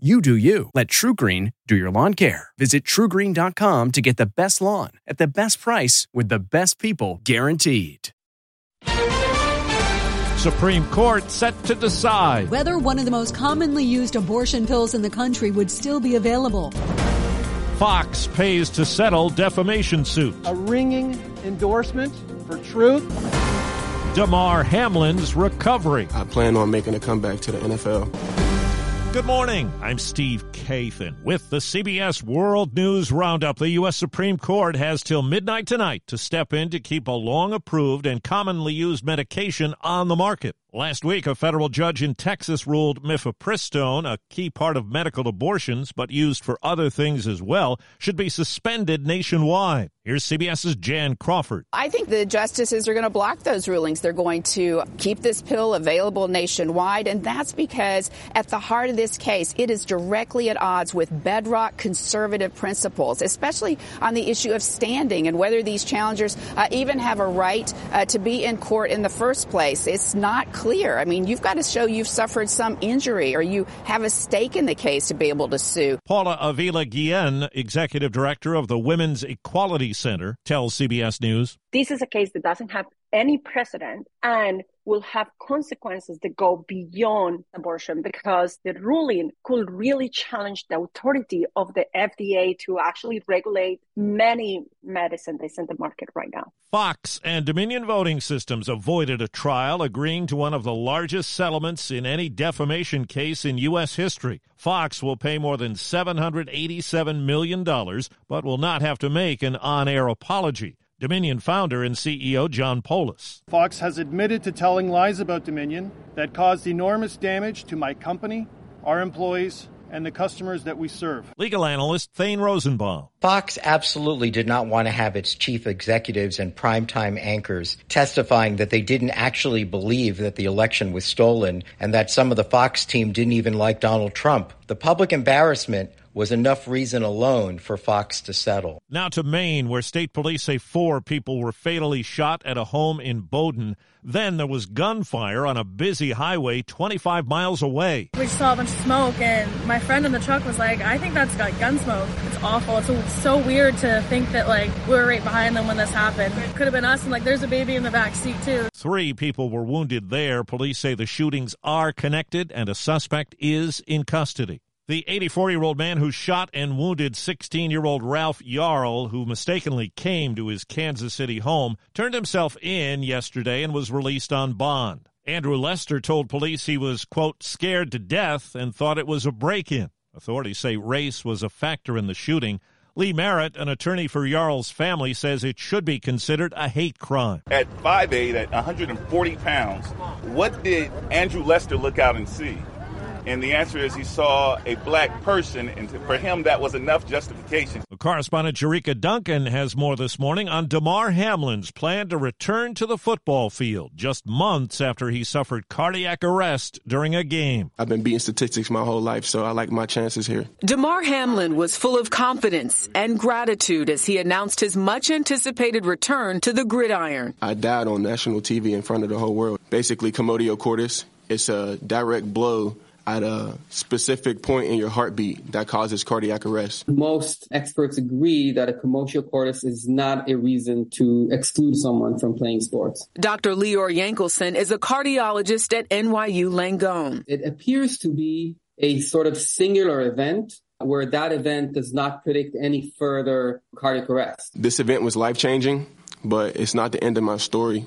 You do you. Let TruGreen do your lawn care. Visit trugreen.com to get the best lawn at the best price with the best people guaranteed. Supreme Court set to decide whether one of the most commonly used abortion pills in the country would still be available. Fox pays to settle defamation suit. A ringing endorsement for truth. Damar Hamlin's recovery. I plan on making a comeback to the NFL. Good morning. I'm Steve Kathan with the CBS World News Roundup. The U.S. Supreme Court has till midnight tonight to step in to keep a long approved and commonly used medication on the market. Last week, a federal judge in Texas ruled mifepristone, a key part of medical abortions but used for other things as well, should be suspended nationwide. Here's CBS's Jan Crawford. I think the justices are going to block those rulings. They're going to keep this pill available nationwide, and that's because at the heart of this case, it is directly at odds with bedrock conservative principles, especially on the issue of standing and whether these challengers uh, even have a right uh, to be in court in the first place. It's not clear. I mean, you've got to show you've suffered some injury or you have a stake in the case to be able to sue. Paula Avila Guillen, executive director of the Women's Equality Center, tells CBS News. This is a case that doesn't have any precedent and will have consequences that go beyond abortion because the ruling could really challenge the authority of the FDA to actually regulate many medicines that's in the market right now. Fox and Dominion Voting Systems avoided a trial, agreeing to one of the largest settlements in any defamation case in U.S. history. Fox will pay more than $787 million, but will not have to make an on air apology. Dominion founder and CEO John Poulos. Fox has admitted to telling lies about Dominion that caused enormous damage to my company, our employees, and the customers that we serve. Legal analyst Thane Rosenbaum. Fox absolutely did not want to have its chief executives and primetime anchors testifying that they didn't actually believe that the election was stolen and that some of the Fox team didn't even like Donald Trump. The public embarrassment was enough reason alone for Fox to settle. Now to Maine, where state police say four people were fatally shot at a home in Bowdoin. Then there was gunfire on a busy highway 25 miles away. We saw a bunch of smoke, and my friend in the truck was like, I think that's got gun smoke. It's awful. It's so weird to think that, like, we were right behind them when this happened. It could have been us, and, like, there's a baby in the back seat, too. Three people were wounded there. Police say the shootings are connected, and a suspect is in custody. The 84 year old man who shot and wounded 16 year old Ralph Yarl, who mistakenly came to his Kansas City home, turned himself in yesterday and was released on bond. Andrew Lester told police he was, quote, scared to death and thought it was a break in. Authorities say race was a factor in the shooting. Lee Merritt, an attorney for Yarl's family, says it should be considered a hate crime. At 5'8, at 140 pounds, what did Andrew Lester look out and see? And the answer is he saw a black person, and for him, that was enough justification. The correspondent Jericka Duncan has more this morning on Damar Hamlin's plan to return to the football field just months after he suffered cardiac arrest during a game. I've been beating statistics my whole life, so I like my chances here. Damar Hamlin was full of confidence and gratitude as he announced his much anticipated return to the gridiron. I died on national TV in front of the whole world. Basically, commotio cordis. It's a direct blow at a specific point in your heartbeat that causes cardiac arrest. Most experts agree that a commotio cordis is not a reason to exclude someone from playing sports. Dr. Leor Yankelson is a cardiologist at NYU Langone. It appears to be a sort of singular event where that event does not predict any further cardiac arrest. This event was life changing, but it's not the end of my story.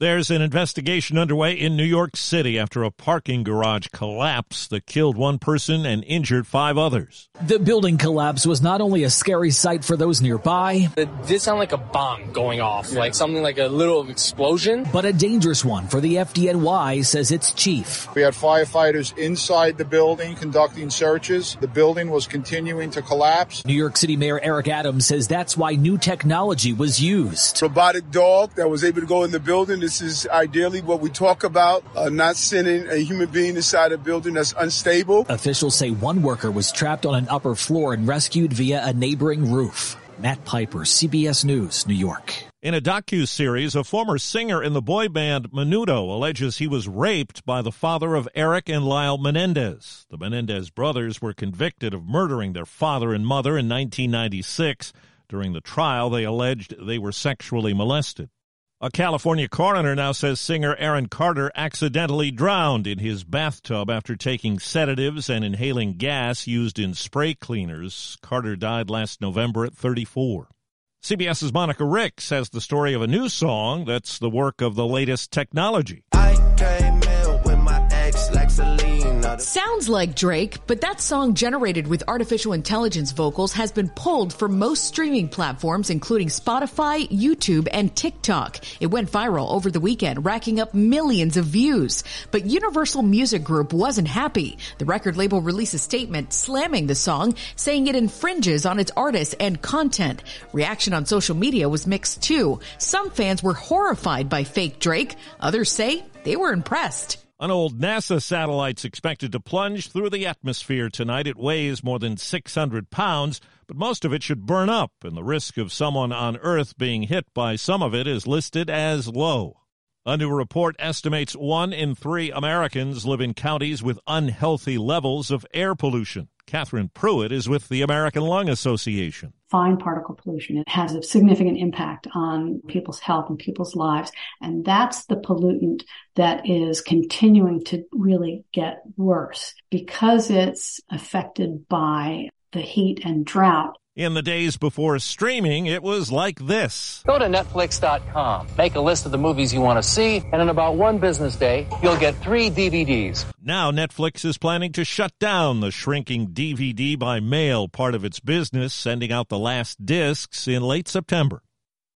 There's an investigation underway in New York City after a parking garage collapse that killed one person and injured five others. The building collapse was not only a scary sight for those nearby, it did sound like a bomb going off, yeah. like something like a little explosion, but a dangerous one for the FDNY, says its chief. We had firefighters inside the building conducting searches. The building was continuing to collapse. New York City Mayor Eric Adams says that's why new technology was used. Robotic dog that was able to go in the building this is ideally what we talk about, uh, not sending a human being inside a building that's unstable. Officials say one worker was trapped on an upper floor and rescued via a neighboring roof. Matt Piper, CBS News, New York. In a docu-series, a former singer in the boy band Menudo alleges he was raped by the father of Eric and Lyle Menendez. The Menendez brothers were convicted of murdering their father and mother in 1996. During the trial, they alleged they were sexually molested. A California coroner now says singer Aaron Carter accidentally drowned in his bathtub after taking sedatives and inhaling gas used in spray cleaners. Carter died last November at 34. CBS's Monica Ricks has the story of a new song that's the work of the latest technology. Sounds like Drake, but that song generated with artificial intelligence vocals has been pulled from most streaming platforms, including Spotify, YouTube, and TikTok. It went viral over the weekend, racking up millions of views. But Universal Music Group wasn't happy. The record label released a statement slamming the song, saying it infringes on its artists and content. Reaction on social media was mixed too. Some fans were horrified by fake Drake. Others say they were impressed. An old NASA satellite's expected to plunge through the atmosphere tonight. It weighs more than 600 pounds, but most of it should burn up, and the risk of someone on Earth being hit by some of it is listed as low. A new report estimates one in three Americans live in counties with unhealthy levels of air pollution. Catherine Pruitt is with the American Lung Association. Fine particle pollution it has a significant impact on people's health and people's lives. And that's the pollutant that is continuing to really get worse because it's affected by the heat and drought. In the days before streaming, it was like this. Go to Netflix.com, make a list of the movies you want to see, and in about one business day, you'll get three DVDs. Now, Netflix is planning to shut down the shrinking DVD by mail part of its business, sending out the last discs in late September.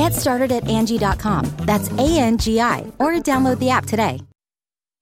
Get started at Angie.com. That's A N G I, or download the app today.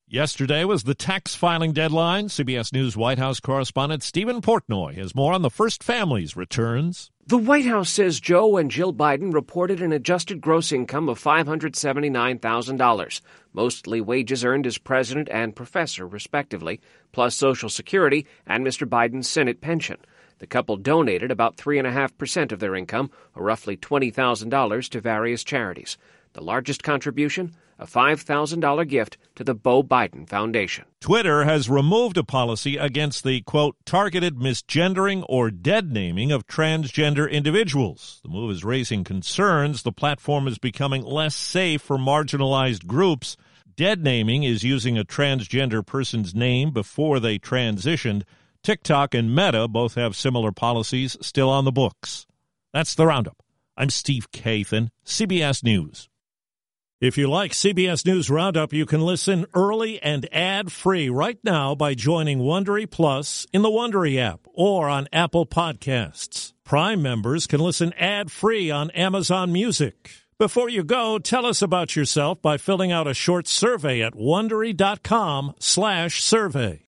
Yesterday was the tax filing deadline. CBS News White House correspondent Steven Portnoy has more on the first family's returns. The White House says Joe and Jill Biden reported an adjusted gross income of $579,000, mostly wages earned as president and professor, respectively, plus Social Security and Mr. Biden's Senate pension. The couple donated about 3.5% of their income, or roughly $20,000, to various charities. The largest contribution? a $5,000 gift to the Beau Biden Foundation. Twitter has removed a policy against the, quote, targeted misgendering or dead naming of transgender individuals. The move is raising concerns the platform is becoming less safe for marginalized groups. Dead naming is using a transgender person's name before they transitioned. TikTok and Meta both have similar policies still on the books. That's the roundup. I'm Steve Kathan, CBS News. If you like CBS News Roundup, you can listen early and ad-free right now by joining Wondery Plus in the Wondery app or on Apple Podcasts. Prime members can listen ad-free on Amazon Music. Before you go, tell us about yourself by filling out a short survey at wondery.com/survey.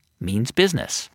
means business.